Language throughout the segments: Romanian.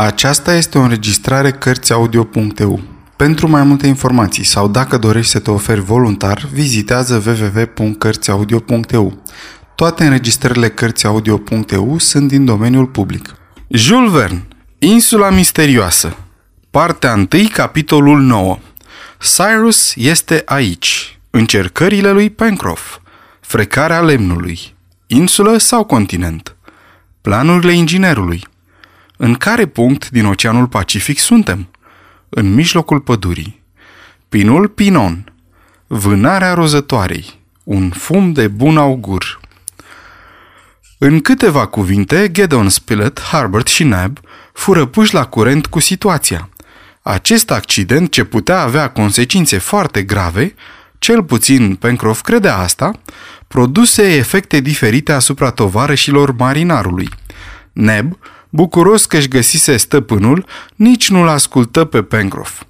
Aceasta este o înregistrare Cărțiaudio.eu. Pentru mai multe informații sau dacă dorești să te oferi voluntar, vizitează www.cărțiaudio.eu. Toate înregistrările Cărțiaudio.eu sunt din domeniul public. Jules Verne, Insula Misterioasă Partea 1, capitolul 9 Cyrus este aici. Încercările lui Pencroff. Frecarea lemnului. Insulă sau continent. Planurile inginerului. În care punct din Oceanul Pacific suntem? În mijlocul pădurii. Pinul Pinon. Vânarea rozătoarei. Un fum de bun augur. În câteva cuvinte, Gedon Spilett, Harbert și Nab fură puși la curent cu situația. Acest accident, ce putea avea consecințe foarte grave, cel puțin Pencroff credea asta, produse efecte diferite asupra tovarășilor marinarului. Neb, bucuros că își găsise stăpânul, nici nu-l ascultă pe Pencroff.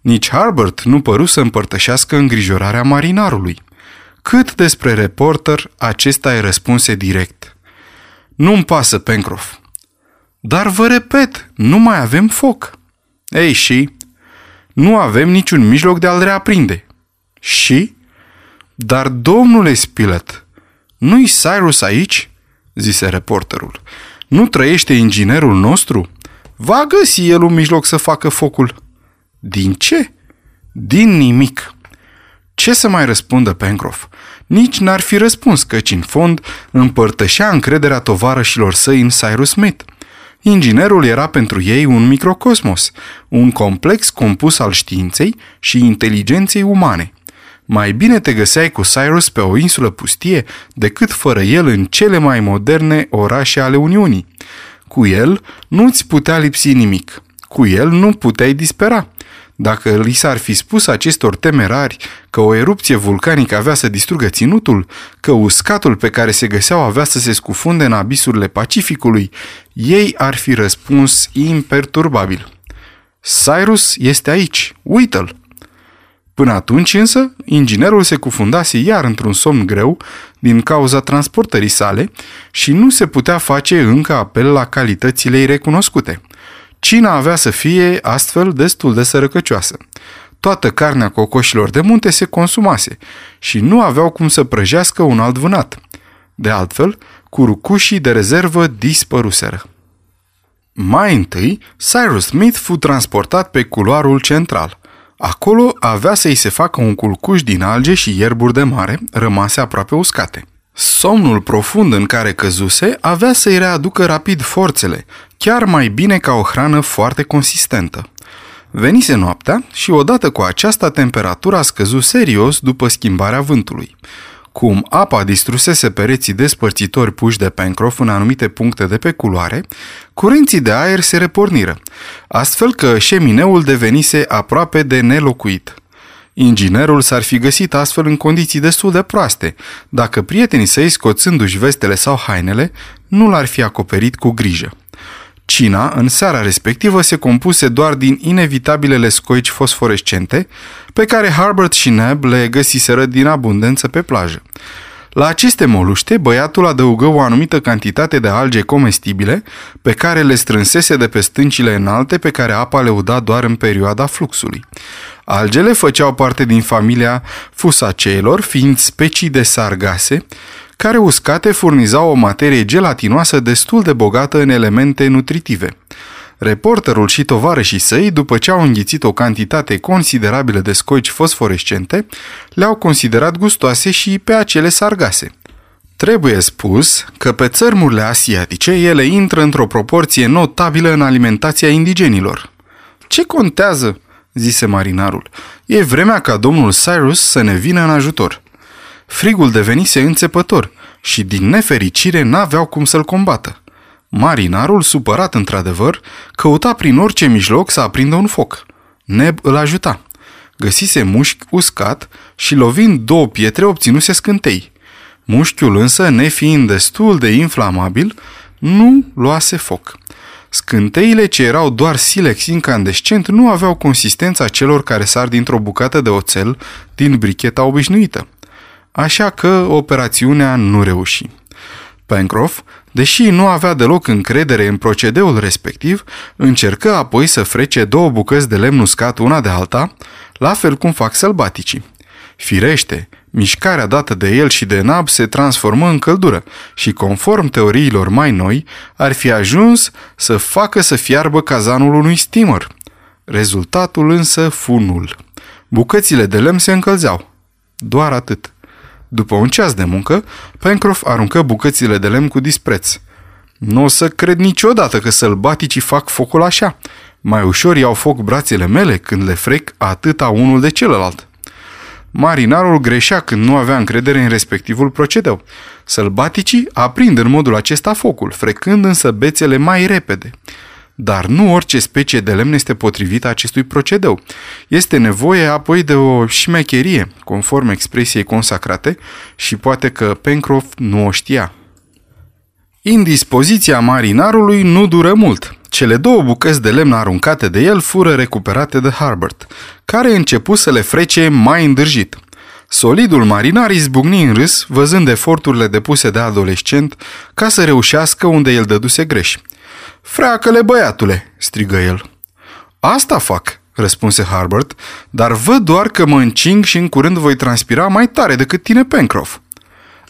Nici Harbert nu păru să împărtășească îngrijorarea marinarului. Cât despre reporter, acesta îi răspunse direct. Nu-mi pasă, Pencroff. Dar vă repet, nu mai avem foc. Ei și? Nu avem niciun mijloc de a-l reaprinde. Și? Dar, domnule Spilett, nu-i Cyrus aici? zise reporterul. Nu trăiește inginerul nostru? Va găsi el un mijloc să facă focul. Din ce? Din nimic. Ce să mai răspundă Pencroff? Nici n-ar fi răspuns, căci în fond împărtășea încrederea tovarășilor săi în Cyrus Smith. Inginerul era pentru ei un microcosmos, un complex compus al științei și inteligenței umane. Mai bine te găseai cu Cyrus pe o insulă pustie decât fără el în cele mai moderne orașe ale Uniunii. Cu el nu-ți putea lipsi nimic. Cu el nu puteai dispera. Dacă li s-ar fi spus acestor temerari că o erupție vulcanică avea să distrugă ținutul, că uscatul pe care se găseau avea să se scufunde în abisurile Pacificului, ei ar fi răspuns imperturbabil. Cyrus este aici, uită-l! Până atunci însă, inginerul se cufundase iar într-un somn greu din cauza transportării sale și nu se putea face încă apel la calitățile ei recunoscute. Cina avea să fie astfel destul de sărăcăcioasă. Toată carnea cocoșilor de munte se consumase și nu aveau cum să prăjească un alt vânat. De altfel, curucușii de rezervă dispăruseră. Mai întâi, Cyrus Smith fu transportat pe culoarul central. Acolo avea să-i se facă un culcuș din alge și ierburi de mare, rămase aproape uscate. Somnul profund în care căzuse avea să-i readucă rapid forțele, chiar mai bine ca o hrană foarte consistentă. Venise noaptea și odată cu aceasta temperatura scăzut serios după schimbarea vântului. Cum apa distrusese pereții despărțitori puși de Pencroff în anumite puncte de pe culoare, curenții de aer se reporniră, astfel că șemineul devenise aproape de nelocuit. Inginerul s-ar fi găsit astfel în condiții destul de proaste, dacă prietenii săi, scoțându-și vestele sau hainele, nu l-ar fi acoperit cu grijă. Cina, în seara respectivă, se compuse doar din inevitabilele scoici fosforescente, pe care Harbert și Neb le găsiseră din abundență pe plajă. La aceste moluște, băiatul adăugă o anumită cantitate de alge comestibile, pe care le strânsese de pe stâncile înalte pe care apa le uda doar în perioada fluxului. Algele făceau parte din familia fusaceilor, fiind specii de sargase, care uscate furnizau o materie gelatinoasă destul de bogată în elemente nutritive. Reporterul și tovarășii săi, după ce au înghițit o cantitate considerabilă de scoici fosforescente, le-au considerat gustoase și pe acele sargase. Trebuie spus că pe țărmurile asiatice ele intră într-o proporție notabilă în alimentația indigenilor. Ce contează? zise marinarul. E vremea ca domnul Cyrus să ne vină în ajutor. Frigul devenise înțepător și din nefericire n-aveau cum să-l combată. Marinarul, supărat într-adevăr, căuta prin orice mijloc să aprindă un foc. Neb îl ajuta. Găsise mușchi uscat și lovind două pietre obținuse scântei. Mușchiul însă, nefiind destul de inflamabil, nu luase foc. Scânteile ce erau doar silex incandescent nu aveau consistența celor care sar dintr-o bucată de oțel din bricheta obișnuită. Așa că operațiunea nu reuși. Pencroff, deși nu avea deloc încredere în procedeul respectiv, încercă apoi să frece două bucăți de lemn uscat una de alta, la fel cum fac sălbaticii. Firește, mișcarea dată de el și de nab se transformă în căldură și, conform teoriilor mai noi, ar fi ajuns să facă să fiarbă cazanul unui steamer. Rezultatul însă funul. Bucățile de lemn se încălzeau. Doar atât. După un ceas de muncă, Pencroff aruncă bucățile de lemn cu dispreț. Nu o să cred niciodată că sălbaticii fac focul așa. Mai ușor iau foc brațele mele când le frec atâta unul de celălalt. Marinarul greșea când nu avea încredere în respectivul procedeu. Sălbaticii aprind în modul acesta focul, frecând însă bețele mai repede. Dar nu orice specie de lemn este potrivită acestui procedeu. Este nevoie apoi de o șmecherie, conform expresiei consacrate, și poate că Pencroff nu o știa. Indispoziția marinarului nu dură mult. Cele două bucăți de lemn aruncate de el fură recuperate de Harbert, care începu să le frece mai îndârjit. Solidul marinar izbucni în râs, văzând eforturile depuse de adolescent ca să reușească unde el dăduse greș. Freacă-le, băiatule!" strigă el. Asta fac, răspunse Harbert, dar văd doar că mă încing și în curând voi transpira mai tare decât tine, Pencroff.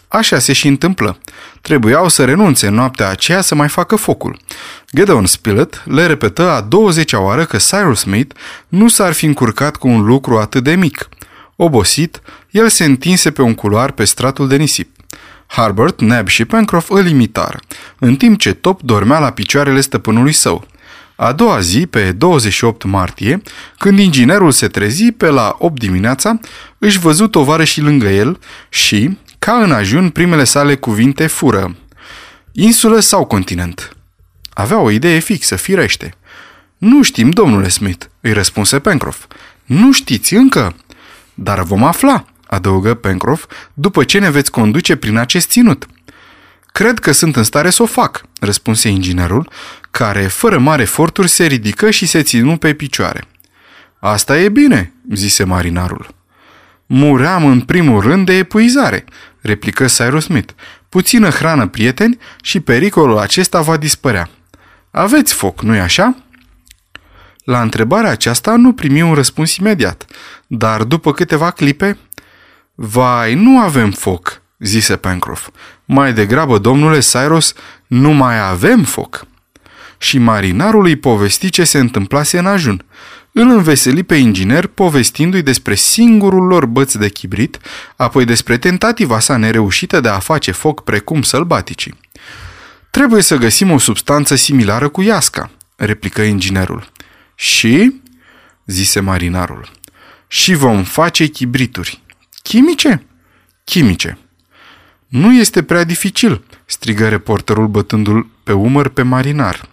Așa se și întâmplă. Trebuiau să renunțe noaptea aceea să mai facă focul. Gedeon Spilett le repetă a 20-a oară că Cyrus Smith nu s-ar fi încurcat cu un lucru atât de mic. Obosit, el se întinse pe un culoar pe stratul de nisip. Harbert, Neb și Pencroff îl imitară, în timp ce Top dormea la picioarele stăpânului său. A doua zi, pe 28 martie, când inginerul se trezi pe la 8 dimineața, își văzut tovarășii lângă el și, ca în ajun, primele sale cuvinte fură. Insulă sau continent? Avea o idee fixă, firește. Nu știm, domnule Smith, îi răspunse Pencroff. Nu știți încă? Dar vom afla, adăugă Pencroff, după ce ne veți conduce prin acest ținut. Cred că sunt în stare să o fac, răspunse inginerul, care, fără mare eforturi, se ridică și se ținu pe picioare. Asta e bine, zise marinarul. Muream în primul rând de epuizare, replică Cyrus Smith. Puțină hrană, prieteni, și pericolul acesta va dispărea. Aveți foc, nu-i așa? La întrebarea aceasta nu primi un răspuns imediat, dar după câteva clipe... Vai, nu avem foc, zise Pencroff. Mai degrabă, domnule Cyrus, nu mai avem foc. Și marinarul îi povesti ce se întâmplase în ajun. Îl înveseli pe inginer povestindu-i despre singurul lor băț de chibrit, apoi despre tentativa sa nereușită de a face foc precum sălbaticii. Trebuie să găsim o substanță similară cu iasca, replică inginerul. Și? zise marinarul. Și vom face chibrituri. Chimice? Chimice. Nu este prea dificil, strigă reporterul bătându-l pe umăr pe marinar.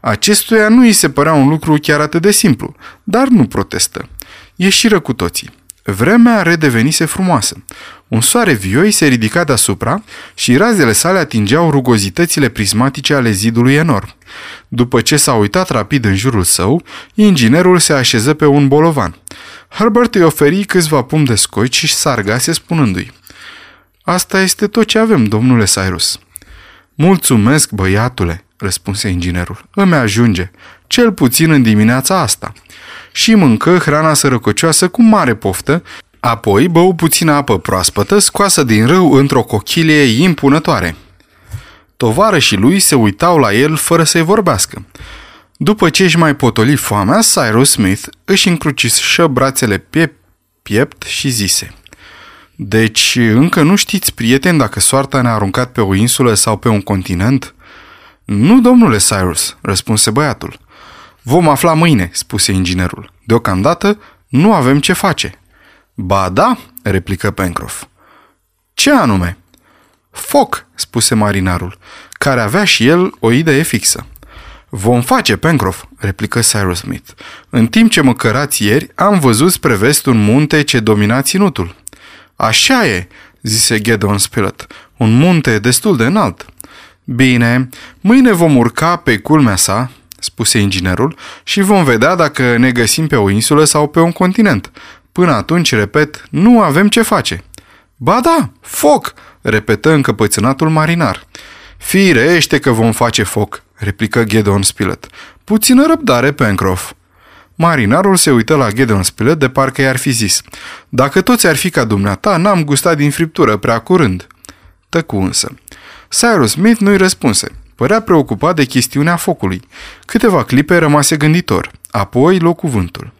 Acestuia nu îi se părea un lucru chiar atât de simplu, dar nu protestă. Ieșiră cu toții. Vremea redevenise frumoasă. Un soare vioi se ridica deasupra și razele sale atingeau rugozitățile prismatice ale zidului enorm. După ce s-a uitat rapid în jurul său, inginerul se așeză pe un bolovan. Herbert îi oferi câțiva pum de scoici și sargase spunându-i Asta este tot ce avem, domnule Cyrus. Mulțumesc, băiatule, răspunse inginerul. Îmi ajunge, cel puțin în dimineața asta. Și mâncă hrana sărăcocioasă cu mare poftă, apoi bău puțină apă proaspătă scoasă din râu într-o cochilie impunătoare. Tovarășii lui se uitau la el fără să-i vorbească. După ce își mai potoli foamea, Cyrus Smith își încrucișă brațele pe piept și zise Deci încă nu știți, prieteni, dacă soarta ne-a aruncat pe o insulă sau pe un continent?" Nu, domnule Cyrus," răspunse băiatul. Vom afla mâine," spuse inginerul. Deocamdată nu avem ce face." Ba da," replică Pencroff. Ce anume?" Foc," spuse marinarul, care avea și el o idee fixă. Vom face, Pencroff," replică Cyrus Smith. În timp ce mă cărați ieri, am văzut spre vest un munte ce domina ținutul." Așa e," zise Gedeon Spilett, un munte destul de înalt." Bine, mâine vom urca pe culmea sa, spuse inginerul, și vom vedea dacă ne găsim pe o insulă sau pe un continent. Până atunci, repet, nu avem ce face. Ba da, foc! repetă încăpățânatul marinar. Firește că vom face foc, replică Gedeon Spilett. Puțină răbdare, Pencroff. Marinarul se uită la Gedeon Spilett de parcă i-ar fi zis. Dacă toți ar fi ca dumneata, n-am gustat din friptură prea curând. Tăcu însă. Cyrus Smith nu-i răspunse. Părea preocupat de chestiunea focului. Câteva clipe rămase gânditor. Apoi luă cuvântul.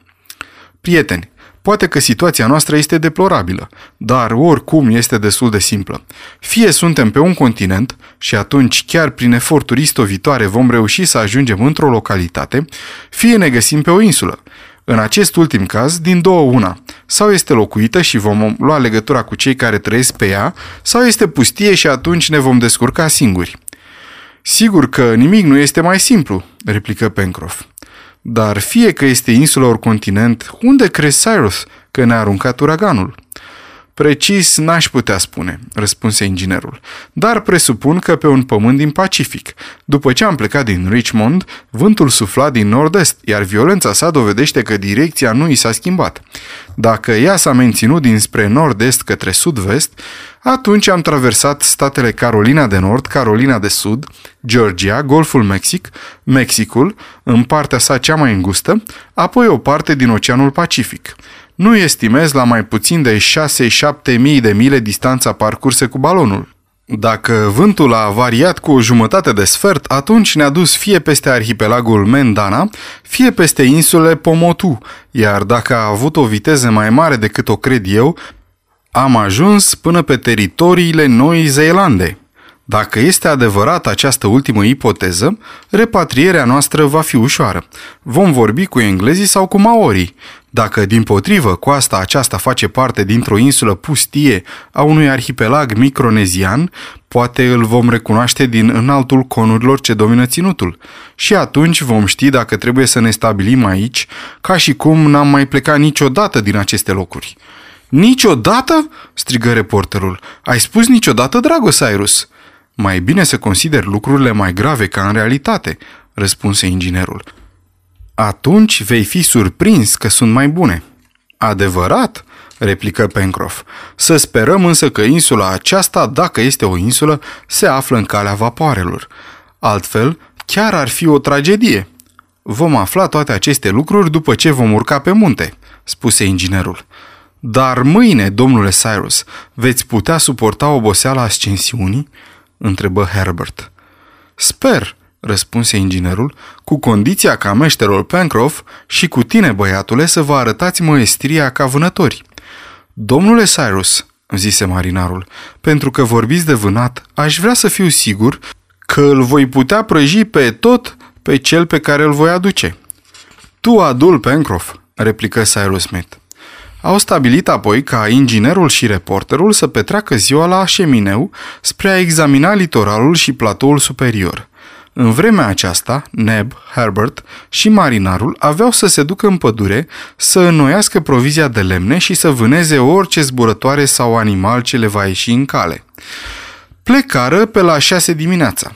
Prieteni, Poate că situația noastră este deplorabilă, dar oricum este destul de simplă. Fie suntem pe un continent și atunci chiar prin eforturi istovitoare vom reuși să ajungem într-o localitate, fie ne găsim pe o insulă. În acest ultim caz, din două una, sau este locuită și vom lua legătura cu cei care trăiesc pe ea, sau este pustie și atunci ne vom descurca singuri. Sigur că nimic nu este mai simplu, replică Pencroff. Dar fie că este insulă ori continent, unde crezi Cyrus că ne-a aruncat uraganul? Precis n-aș putea spune, răspunse inginerul, dar presupun că pe un pământ din Pacific. După ce am plecat din Richmond, vântul sufla din nord-est, iar violența sa dovedește că direcția nu i s-a schimbat. Dacă ea s-a menținut dinspre nord-est către sud-vest, atunci am traversat statele Carolina de Nord, Carolina de Sud, Georgia, Golful Mexic, Mexicul, în partea sa cea mai îngustă, apoi o parte din Oceanul Pacific. Nu estimez la mai puțin de 6-7 mii de mile distanța parcursă cu balonul. Dacă vântul a variat cu o jumătate de sfert, atunci ne-a dus fie peste arhipelagul Mendana, fie peste insule Pomotu, iar dacă a avut o viteză mai mare decât o cred eu, am ajuns până pe teritoriile Noii Zeelande. Dacă este adevărată această ultimă ipoteză, repatrierea noastră va fi ușoară. Vom vorbi cu englezii sau cu maorii. Dacă, din potrivă, coasta aceasta face parte dintr-o insulă pustie a unui arhipelag micronezian, poate îl vom recunoaște din înaltul conurilor ce domină ținutul. Și atunci vom ști dacă trebuie să ne stabilim aici, ca și cum n-am mai plecat niciodată din aceste locuri. Niciodată? strigă reporterul. Ai spus niciodată, dragă Cyrus? Mai bine să consider lucrurile mai grave ca în realitate, răspunse inginerul. Atunci vei fi surprins că sunt mai bune. Adevărat, replică Pencroff. Să sperăm însă că insula aceasta, dacă este o insulă, se află în calea vapoarelor. Altfel, chiar ar fi o tragedie. Vom afla toate aceste lucruri după ce vom urca pe munte, spuse inginerul. Dar mâine, domnule Cyrus, veți putea suporta oboseala ascensiunii? Întrebă Herbert. Sper, răspunse inginerul, cu condiția ca meșterul Pencroff și cu tine, băiatule, să vă arătați măestria ca vânători. Domnule Cyrus, zise marinarul, pentru că vorbiți de vânat, aș vrea să fiu sigur că îl voi putea prăji pe tot pe cel pe care îl voi aduce. Tu, adul Pencroff, replică Cyrus Smith. Au stabilit apoi ca inginerul și reporterul să petreacă ziua la șemineu spre a examina litoralul și platoul superior. În vremea aceasta, Neb, Herbert și marinarul aveau să se ducă în pădure să înnoiască provizia de lemne și să vâneze orice zburătoare sau animal ce le va ieși în cale. Plecară pe la șase dimineața.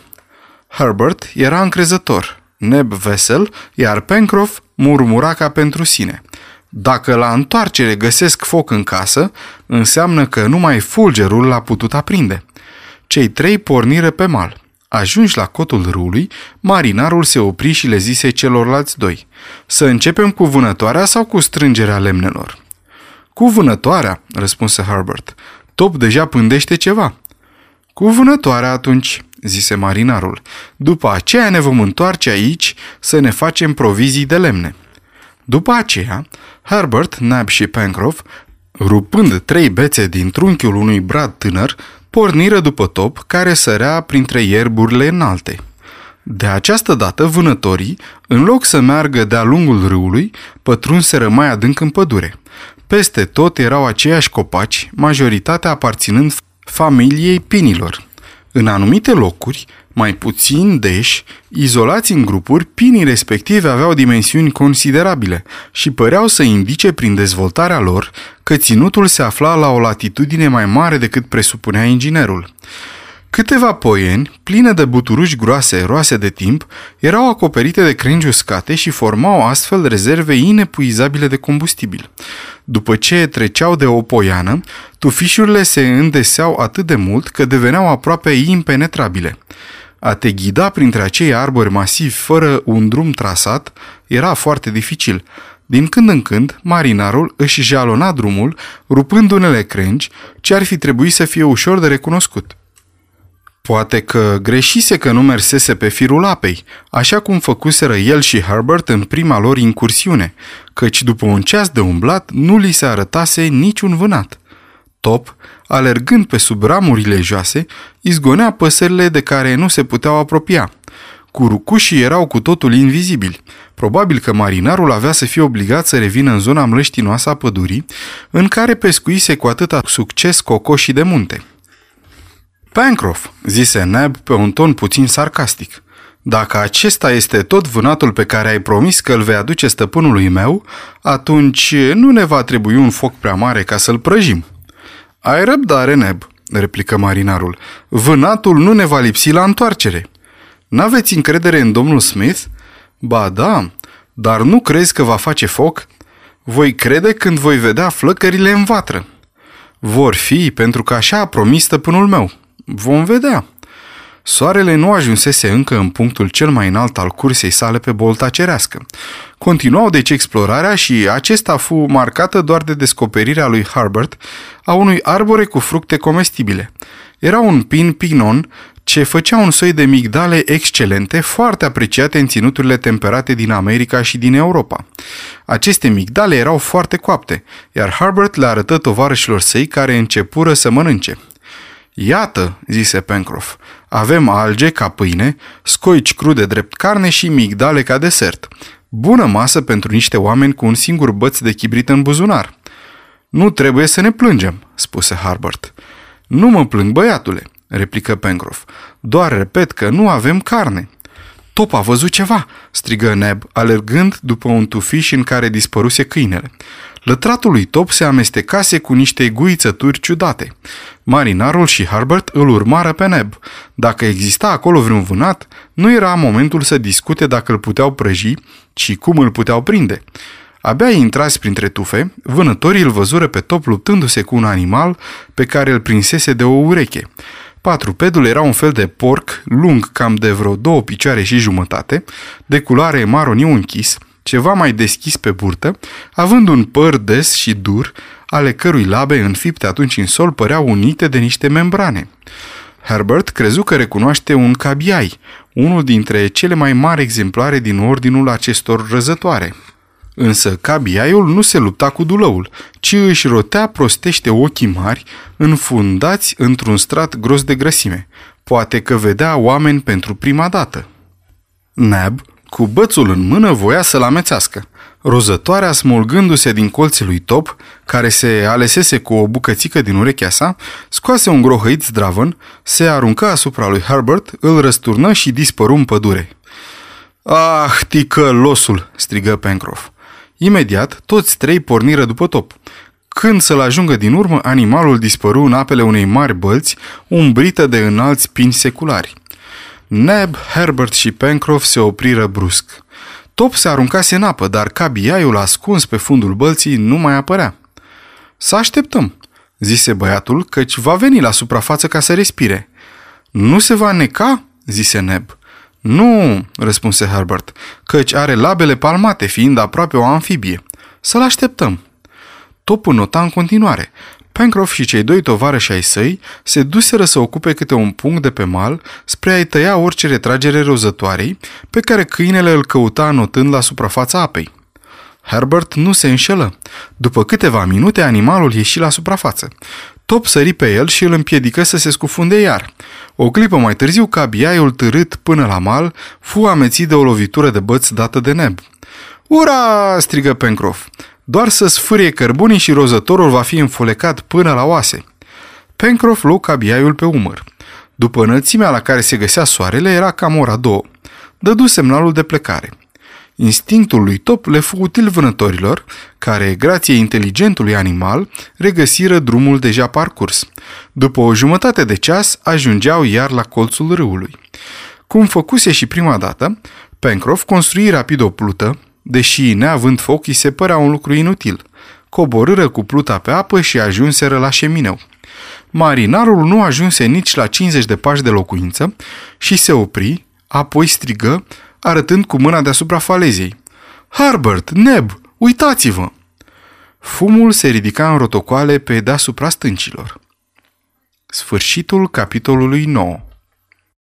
Herbert era încrezător, Neb vesel, iar Pencroff murmura ca pentru sine – dacă la întoarcere găsesc foc în casă, înseamnă că numai fulgerul l-a putut aprinde. Cei trei porniră pe mal. Ajunși la cotul râului, marinarul se opri și le zise celorlalți doi. Să începem cu vânătoarea sau cu strângerea lemnelor? Cu vânătoarea, răspunse Herbert. Top deja pândește ceva. Cu vânătoarea atunci, zise marinarul. După aceea ne vom întoarce aici să ne facem provizii de lemne. După aceea, Herbert, Nab și Pencroff, rupând trei bețe din trunchiul unui brad tânăr, porniră după top care sărea printre ierburile înalte. De această dată, vânătorii, în loc să meargă de-a lungul râului, pătrunseră mai adânc în pădure. Peste tot erau aceiași copaci, majoritatea aparținând familiei pinilor. În anumite locuri, mai puțin deși, izolați în grupuri, pinii respective aveau dimensiuni considerabile și păreau să indice prin dezvoltarea lor că ținutul se afla la o latitudine mai mare decât presupunea inginerul. Câteva poieni, pline de buturuși groase roase de timp, erau acoperite de crengi uscate și formau astfel rezerve inepuizabile de combustibil. După ce treceau de o poiană, tufișurile se îndeseau atât de mult că deveneau aproape impenetrabile. A te ghida printre acei arbori masivi fără un drum trasat era foarte dificil. Din când în când, marinarul își jalona drumul, rupând unele crengi, ce ar fi trebuit să fie ușor de recunoscut. Poate că greșise că nu mersese pe firul apei, așa cum făcuseră el și Herbert în prima lor incursiune, căci după un ceas de umblat nu li se arătase niciun vânat. Top, alergând pe sub ramurile joase, izgonea păsările de care nu se puteau apropia. Curucușii erau cu totul invizibili. Probabil că marinarul avea să fie obligat să revină în zona mlăștinoasă a pădurii, în care pescuise cu atâta succes cocoșii de munte. Pencroff, zise Neb pe un ton puțin sarcastic. Dacă acesta este tot vânatul pe care ai promis că îl vei aduce stăpânului meu, atunci nu ne va trebui un foc prea mare ca să-l prăjim. Ai răbdare, Neb, replică marinarul. Vânatul nu ne va lipsi la întoarcere. N-aveți încredere în domnul Smith? Ba da, dar nu crezi că va face foc? Voi crede când voi vedea flăcările în vatră. Vor fi, pentru că așa a promis stăpânul meu. Vom vedea. Soarele nu ajunsese încă în punctul cel mai înalt al cursei sale pe bolta cerească. Continuau deci explorarea și acesta fu marcată doar de descoperirea lui Harbert a unui arbore cu fructe comestibile. Era un pin pignon ce făcea un soi de migdale excelente, foarte apreciate în ținuturile temperate din America și din Europa. Aceste migdale erau foarte coapte, iar Harbert le arătă tovarășilor săi care începură să mănânce. Iată, zise Pencroff, avem alge ca pâine, scoici crude drept carne și migdale ca desert. Bună masă pentru niște oameni cu un singur băț de chibrit în buzunar. Nu trebuie să ne plângem, spuse Harbert. Nu mă plâng, băiatule, replică Pencroff. Doar repet că nu avem carne. Top a văzut ceva, strigă Neb, alergând după un tufiș în care dispăruse câinele. Lătratul lui Top se amestecase cu niște guițături ciudate. Marinarul și Harbert îl urmară pe Neb. Dacă exista acolo vreun vânat, nu era momentul să discute dacă îl puteau prăji, ci cum îl puteau prinde. Abia intrați printre tufe, vânătorii îl văzură pe Top luptându-se cu un animal pe care îl prinsese de o ureche. Patrupedul era un fel de porc lung cam de vreo două picioare și jumătate, de culoare maroniu închis, ceva mai deschis pe burtă, având un păr des și dur, ale cărui labe înfipte atunci în sol păreau unite de niște membrane. Herbert crezu că recunoaște un cabiai, unul dintre cele mai mari exemplare din ordinul acestor răzătoare. Însă cabiaiul nu se lupta cu dulăul, ci își rotea prostește ochii mari, înfundați într-un strat gros de grăsime. Poate că vedea oameni pentru prima dată. Nab, cu bățul în mână, voia să-l amețească. Rozătoarea, smulgându-se din colții lui Top, care se alesese cu o bucățică din urechea sa, scoase un grohăit zdravăn, se aruncă asupra lui Herbert, îl răsturnă și dispăru în pădure. Ah, ticălosul!" strigă Pencroff. Imediat, toți trei porniră după top. Când să-l ajungă din urmă, animalul dispăru în apele unei mari bălți, umbrită de înalți pini seculari. Neb, Herbert și Pencroff se opriră brusc. Top se aruncase în apă, dar cabiaiul ascuns pe fundul bălții nu mai apărea. Să așteptăm, zise băiatul, căci va veni la suprafață ca să respire. Nu se va neca? zise Neb. Nu, răspunse Herbert, căci are labele palmate, fiind aproape o amfibie. Să-l așteptăm. Topul nota în continuare. Pencroff și cei doi tovarăși ai săi se duseră să ocupe câte un punct de pe mal spre a-i tăia orice retragere rozătoarei pe care câinele îl căuta notând la suprafața apei. Herbert nu se înșelă. După câteva minute, animalul ieși la suprafață. Top sări pe el și îl împiedică să se scufunde iar. O clipă mai târziu, cabiaiul târât până la mal, fu amețit de o lovitură de băț dată de neb. Ura!" strigă Pencroff. Doar să sfârie cărbunii și rozătorul va fi înfolecat până la oase. Pencroff luă cabiaiul pe umăr. După înălțimea la care se găsea soarele, era cam ora două. Dădu semnalul de plecare. Instinctul lui Top le fu util vânătorilor, care, grație inteligentului animal, regăsiră drumul deja parcurs. După o jumătate de ceas, ajungeau iar la colțul râului. Cum făcuse și prima dată, Pencroff construi rapid o plută, deși neavând foc îi se părea un lucru inutil. Coborâră cu pluta pe apă și ajunseră la șemineu. Marinarul nu ajunse nici la 50 de pași de locuință și se opri, apoi strigă, arătând cu mâna deasupra falezei. Harbert, Neb, uitați-vă! Fumul se ridica în rotocoale pe deasupra stâncilor. Sfârșitul capitolului 9